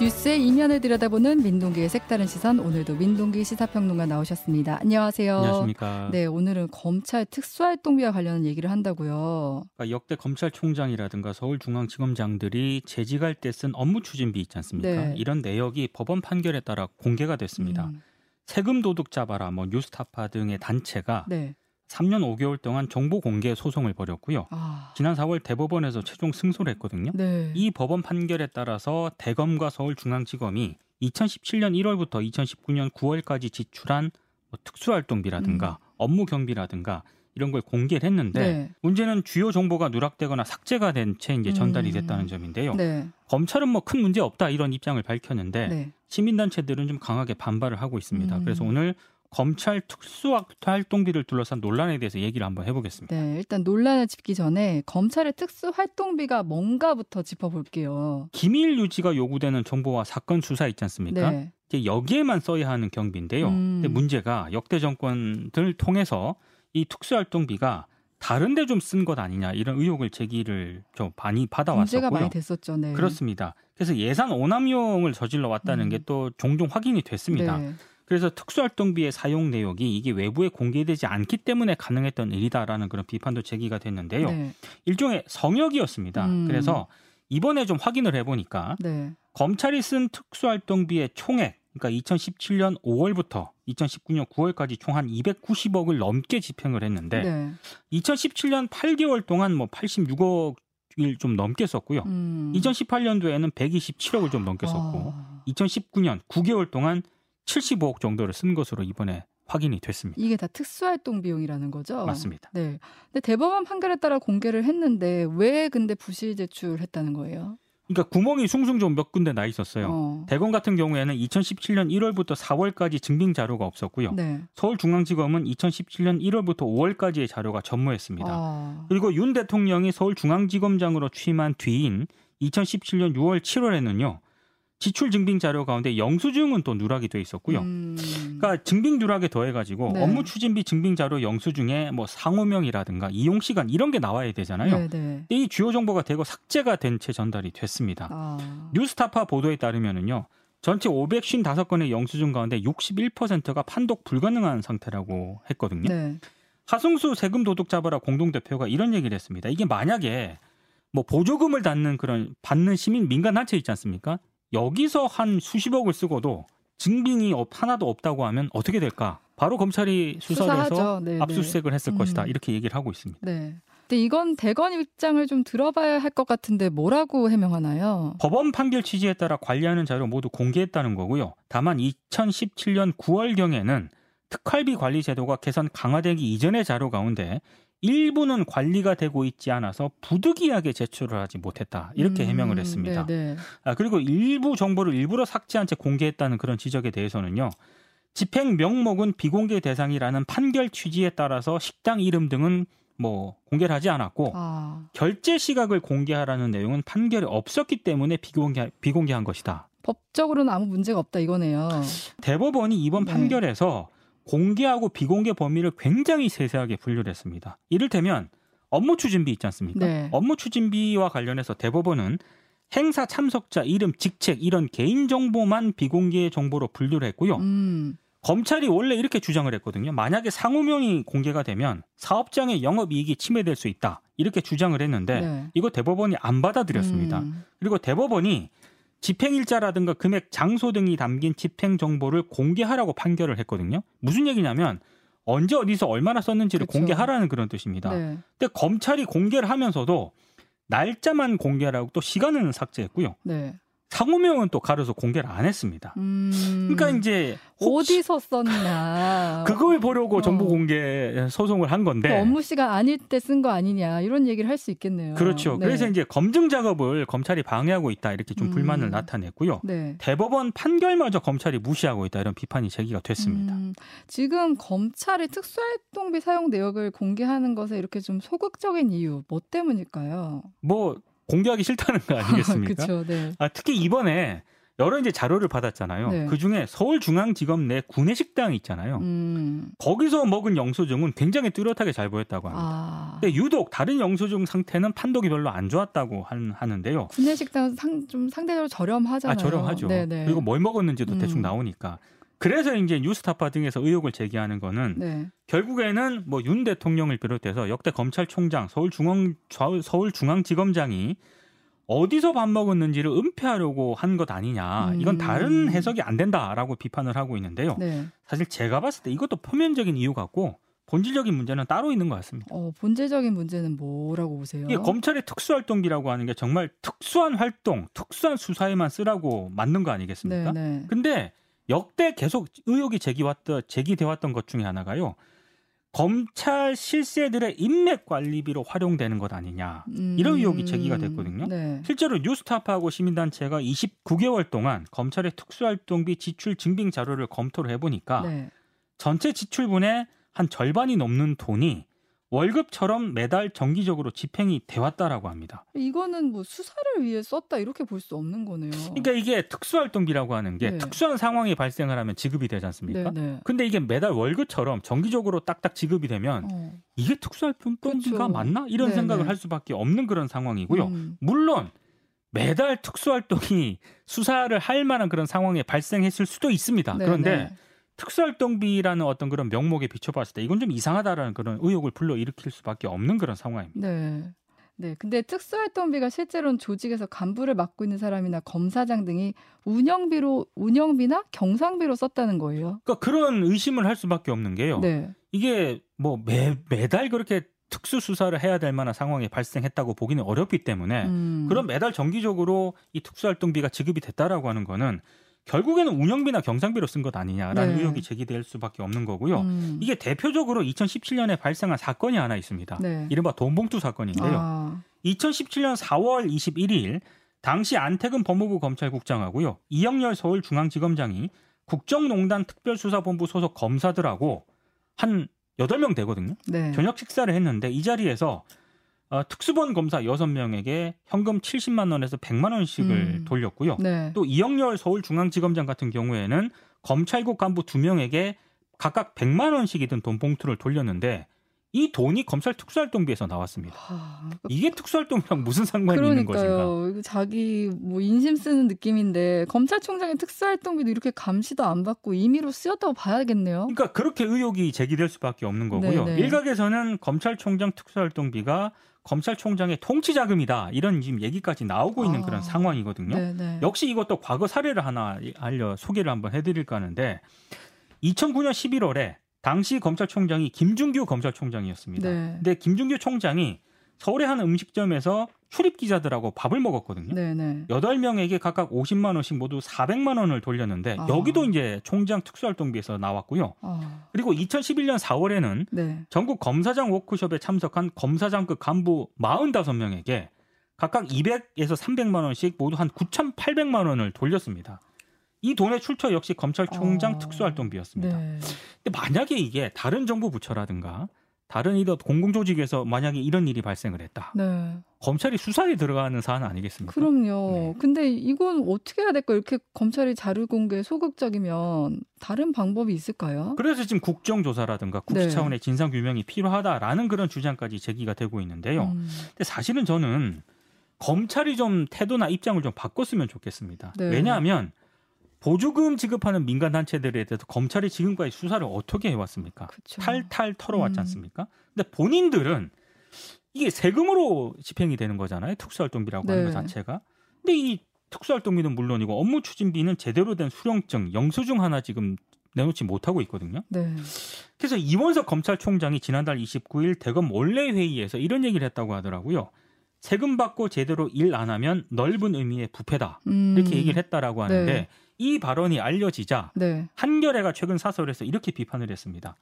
뉴스의 이면을 들여다보는 민동기의 색다른 시선 오늘도 민동기 시사평론가 나오셨습니다. 안녕하세요. 안녕하십니까. 네, 오늘은 검찰 특수활동비와 관련한 얘기를 한다고요. 그러니까 역대 검찰총장이라든가 서울중앙지검장들이 재직할 때 쓴 업무 추진비 있지 않습니까? 네. 이런 내역이 법원 판결에 따라 공개가 됐습니다. 음, 세금 도둑 잡아라, 뭐 뉴스타파 등의 단체가 네. 3년 5개월 동안 정보 공개 소송을 벌였고요. 아, 지난 4월 대법원에서 최종 승소를 했거든요. 네. 이 법원 판결에 따라서 대검과 서울중앙지검이 2017년 1월부터 2019년 9월까지 지출한 뭐 특수활동비라든가 업무 경비라든가 이런 걸 공개를 했는데 음. 네. 문제는 주요 정보가 누락되거나 삭제가 된 채 이제 전달이 음. 됐다는 점인데요. 네. 검찰은 뭐 큰 문제 없다 이런 입장을 밝혔는데 네. 시민단체들은 좀 강하게 반발을 하고 있습니다. 음. 그래서 오늘 검찰 특수활동비를 둘러싼 논란에 대해서 얘기를 한번 해보겠습니다. 네, 일단 논란을 짚기 전에 검찰의 특수활동비가 뭔가부터 짚어볼게요. 기밀 유지가 요구되는 정보와 사건 수사 있지 않습니까? 네. 이제 여기에만 써야 하는 경비인데요. 음. 근데 문제가 역대 정권들 통해서 이 특수활동비가 다른데 좀 쓴 것 아니냐 이런 의혹을 제기를 좀 많이 문제가 받아왔었고요. 많이 됐었죠. 네. 그렇습니다. 그래서 예산 오남용을 저질러 왔다는 음. 게또 종종 확인이 됐습니다. 네. 그래서 특수활동비의 사용 내역이 이게 외부에 공개되지 않기 때문에 가능했던 일이다라는 그런 비판도 제기가 됐는데요. 네. 일종의 성역이었습니다. 음. 그래서 이번에 좀 확인을 해보니까 네. 검찰이 쓴 특수활동비의 총액, 그러니까 2017년 5월부터 2019년 9월까지 총 한 290억을 넘게 집행을 했는데 네. 2017년 8개월 동안 뭐 86억을 좀 넘게 썼고요. 음. 2018년도에는 127억을 좀 넘게 썼고 아, 2019년 9개월 동안 75억 정도를 쓴 것으로 이번에 확인이 됐습니다. 이게 다 특수활동 비용이라는 거죠? 맞습니다. 네. 근데 대법원 판결에 따라 공개를 했는데 왜 근데 부실 제출했다는 거예요? 그러니까 구멍이 숭숭 좀 몇 군데 나 있었어요. 어. 대검 같은 경우에는 2017년 1월부터 4월까지 증빙 자료가 없었고요. 네. 서울중앙지검은 2017년 1월부터 5월까지의 자료가 전무했습니다. 아. 그리고 윤 대통령이 서울중앙지검장으로 취임한 뒤인 2017년 6월 7월에는요. 지출 증빙 자료 가운데 영수증은 또 누락이 돼 있었고요. 음. 그러니까 증빙 누락에 더해 가지고 네. 업무 추진비 증빙 자료 영수증에 뭐 상호명이라든가 이용 시간 이런 게 나와야 되잖아요. 네, 네. 이 주요 정보가 되고 삭제가 된 채 전달이 됐습니다. 아. 뉴스타파 보도에 따르면은요. 전체 555건의 영수증 가운데 61%가 판독 불가능한 상태라고 했거든요. 네. 하승수 세금 도둑 잡아라 공동대표가 이런 얘기를 했습니다. 이게 만약에 뭐 보조금을 받는 그런 받는 시민 민간 단체 있지 않습니까? 여기서 한 수십억을 쓰고도 증빙이 없- 하나도 없다고 하면 어떻게 될까? 바로 검찰이 수사를 해서 수사하죠. 네, 압수수색을 했을 음. 것이다. 이렇게 얘기를 하고 있습니다. 네. 근데 이건 대건 입장을 좀 들어봐야 할 것 같은데 뭐라고 해명하나요? 법원 판결 취지에 따라 관리하는 자료 모두 공개했다는 거고요. 다만 2017년 9월경에는 특활비 관리 제도가 개선 강화되기 이전의 자료 가운데 일부는 관리가 되고 있지 않아서 부득이하게 제출을 하지 못했다. 이렇게 음, 해명을 했습니다. 네, 네. 아, 그리고 일부 정보를 일부러 삭제한 채 공개했다는 그런 지적에 대해서는요. 집행 명목은 비공개 대상이라는 판결 취지에 따라서 식당 이름 등은 뭐 공개를 하지 않았고 아, 결제 시각을 공개하라는 내용은 판결이 없었기 때문에 비공개, 비공개한 것이다. 법적으로는 아무 문제가 없다 이거네요. 대법원이 이번 네. 판결에서 공개하고 비공개 범위를 굉장히 세세하게 분류를 했습니다. 이를테면 업무 추진비 있지 않습니까? 네. 업무 추진비와 관련해서 대법원은 행사 참석자 이름, 직책 이런 개인 정보만 비공개 정보로 분류를 했고요. 음, 검찰이 원래 이렇게 주장을 했거든요. 만약에 상호명이 공개가 되면 사업장의 영업 이익이 침해될 수 있다. 이렇게 주장을 했는데 네. 이거 대법원이 안 받아들였습니다. 음, 그리고 대법원이 집행일자라든가 금액, 장소 등이 담긴 집행 정보를 공개하라고 판결을 했거든요. 무슨 얘기냐면 언제 어디서 얼마나 썼는지를 그쵸. 공개하라는 그런 뜻입니다. 네. 근데 검찰이 공개를 하면서도 날짜만 공개하라고 또 시간은 삭제했고요. 네. 상호명은 또 가려서 공개를 안 했습니다. 음, 그러니까 이제 어디서 썼나? 그걸 보려고 어. 정보 공개 소송을 한 건데 그 업무 시간 아닐 때 쓴 거 아니냐 이런 얘기를 할 수 있겠네요. 그렇죠. 네. 그래서 이제 검증 작업을 검찰이 방해하고 있다 이렇게 좀 음. 불만을 나타냈고요. 네. 대법원 판결마저 검찰이 무시하고 있다 이런 비판이 제기가 됐습니다. 음, 지금 검찰이 특수활동비 사용 내역을 공개하는 것에 이렇게 좀 소극적인 이유 뭐 때문일까요? 뭐 공개하기 싫다는 거 아니겠습니까? 그렇죠. 네. 아, 특히 이번에 여러 이제 자료를 받았잖아요. 네. 그 중에 서울중앙지검 내 구내식당 있잖아요. 음. 거기서 먹은 영수증은 굉장히 뚜렷하게 잘 보였다고 합니다. 아. 근데 유독 다른 영수증 상태는 판독이 별로 안 좋았다고 한- 하는데요. 구내식당 상, 좀 상대적으로 저렴하잖아요. 아, 저렴하죠. 네네. 그리고 뭘 먹었는지도 음. 대충 나오니까. 그래서 이제 뉴스타파 등에서 의혹을 제기하는 거는 네. 결국에는 뭐 윤 대통령을 비롯해서 역대 검찰총장, 서울중앙 좌- 서울중앙지검장이 어디서 밥 먹었는지를 은폐하려고 한 것 아니냐. 이건 음. 다른 해석이 안 된다라고 비판을 하고 있는데요. 네. 사실 제가 봤을 때 이것도 표면적인 이유 같고 본질적인 문제는 따로 있는 것 같습니다. 어, 본질적인 문제는 뭐라고 보세요? 이게 검찰의 특수활동비라고 하는 게 정말 특수한 활동, 특수한 수사에만 쓰라고 만든 거 아니겠습니까? 네, 네. 근데 역대 계속 의혹이 제기왔던 제기돼 왔던 것 중에 하나가요. 검찰 실세들의 인맥 관리비로 활용되는 것 아니냐. 이런 의혹이 제기가 됐거든요. 네. 실제로 뉴스타파하고 시민단체가 29개월 동안 검찰의 특수활동비 지출 증빙 자료를 검토를 해보니까 네. 전체 지출분의 한 절반이 넘는 돈이 월급처럼 매달 정기적으로 집행이 돼왔다라고 합니다. 이거는 뭐 수사를 위해 썼다 이렇게 볼 수 없는 거네요. 그러니까 이게 특수활동비라고 하는 게 네. 특수한 상황이 발생을 하면 지급이 되지 않습니까? 네, 네. 근데 이게 매달 월급처럼 정기적으로 딱딱 지급이 되면 어. 이게 특수활동비가 그렇죠. 맞나? 이런 네, 생각을 네. 할 수밖에 없는 그런 상황이고요. 음. 물론 매달 특수활동이 수사를 할 만한 그런 상황에 발생했을 수도 있습니다. 네, 그런데 네. 특수활동비라는 어떤 그런 명목에 비춰봤을 때 이건 좀 이상하다라는 그런 의혹을 불러일으킬 수밖에 없는 그런 상황입니다. 네. 네. 근데 특수활동비가 실제로는 조직에서 간부를 맡고 있는 사람이나 검사장 등이 운영비로 운영비나 경상비로 썼다는 거예요. 그러니까 그런 의심을 할 수밖에 없는 게요. 네. 이게 뭐 매, 매달 그렇게 특수 수사를 해야 될 만한 상황이 발생했다고 보기는 어렵기 때문에 음. 그럼 매달 정기적으로 이 특수활동비가 지급이 됐다라고 하는 거는 결국에는 운영비나 경상비로 쓴 것 아니냐라는 네. 의혹이 제기될 수밖에 없는 거고요. 음. 이게 대표적으로 2017년에 발생한 사건이 하나 있습니다. 네. 이른바 돈봉투 사건인데요. 아. 2017년 4월 21일 당시 안태근 법무부 검찰국장하고요. 이영렬 서울중앙지검장이 국정농단 특별수사본부 소속 검사들하고 한 8명 되거든요. 네. 저녁 식사를 했는데 이 자리에서 어, 특수본 검사 6명에게 현금 70만 원에서 100만 원씩을 음. 돌렸고요. 네. 또 이영렬 서울중앙지검장 같은 경우에는 검찰국 간부 2명에게 각각 100만 원씩이 든 돈 봉투를 돌렸는데 이 돈이 검찰 특수활동비에서 나왔습니다. 아, 이게 특수활동이랑 무슨 상관이 있는 것인가? 그러니까요. 자기 뭐 인심 쓰는 느낌인데 검찰총장의 특수활동비도 이렇게 감시도 안 받고 임의로 쓰였다고 봐야겠네요. 그러니까 그렇게 의혹이 제기될 수밖에 없는 거고요. 네네. 일각에서는 검찰총장 특수활동비가 검찰총장의 통치 자금이다 이런 지금 얘기까지 나오고 있는 아. 그런 상황이거든요. 네, 네. 역시 이것도 과거 사례를 하나 알려 소개를 한번 해드릴까 하는데 2009년 11월에 당시 검찰총장이 김준규 검찰총장이었습니다. 네. 근데 김준규 총장이 서울의 한 음식점에서 출입 기자들하고 밥을 먹었거든요. 네, 네. 여덟 명에게 각각 50만 원씩 모두 400만 원을 돌렸는데 아. 여기도 이제 총장 특수활동비에서 나왔고요. 아, 그리고 2011년 4월에는 네. 전국 검사장 워크숍에 참석한 검사장급 간부 45명에게 각각 200에서 300만 원씩 모두 한 9,800만 원을 돌렸습니다. 이 돈의 출처 역시 검찰총장 아. 특수활동비였습니다. 네. 근데 만약에 이게 다른 정부 부처라든가 다른 이런 공공조직에서 만약에 이런 일이 발생을 했다. 네. 검찰이 수사에 들어가는 사안 아니겠습니까? 그럼요. 네. 근데 이건 어떻게 해야 될까? 이렇게 검찰이 자료 공개 소극적이면 다른 방법이 있을까요? 그래서 지금 국정조사라든가 국시 네. 차원의 진상 규명이 필요하다라는 그런 주장까지 제기가 되고 있는데요. 음, 근데 사실은 저는 검찰이 좀 태도나 입장을 좀 바꿨으면 좋겠습니다. 네. 왜냐하면 보조금 지급하는 민간 단체들에 대해서 검찰이 지금까지 수사를 어떻게 해왔습니까? 그렇죠. 탈탈 털어왔지 음. 않습니까? 근데 본인들은 이게 세금으로 집행이 되는 거잖아요. 특수활동비라고 하는 네. 것 자체가. 근데 이 특수활동비는 물론이고 업무 추진비는 제대로 된 수령증, 영수증 하나 지금 내놓지 못하고 있거든요. 네. 그래서 이원석 검찰총장이 지난달 29일 대검 원내 회의에서 이런 얘기를 했다고 하더라고요. 세금 받고 제대로 일 안 하면 넓은 의미의 부패다. 음, 이렇게 얘기를 했다라고 하는데 네. 이 발언이 알려지자 네. 한겨레가 최근 사설에서 이렇게 비판을 했습니다.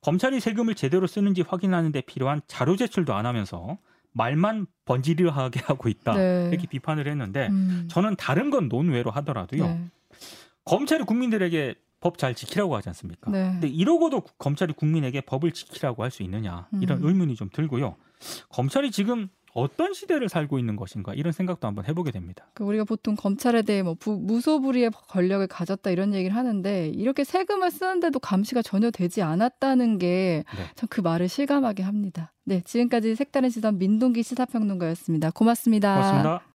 검찰이 세금을 제대로 쓰는지 확인하는 데 필요한 자료 제출도 안 하면서 말만 번지르하게 하고 있다. 네. 이렇게 비판을 했는데 음, 저는 다른 건 논외로 하더라도요. 네. 검찰이 국민들에게 법 잘 지키라고 하지 않습니까? 네. 근데 이러고도 구- 검찰이 국민에게 법을 지키라고 할 수 있느냐 이런 음. 의문이 좀 들고요. 검찰이 지금 어떤 시대를 살고 있는 것인가 이런 생각도 한번 해보게 됩니다. 그 우리가 보통 검찰에 대해 뭐 부, 무소불위의 권력을 가졌다 이런 얘기를 하는데 이렇게 세금을 쓰는데도 감시가 전혀 되지 않았다는 게 참그 네. 말을 실감하게 합니다. 네, 지금까지 색다른 시선 민동기 시사평론가였습니다. 고맙습니다. 고맙습니다.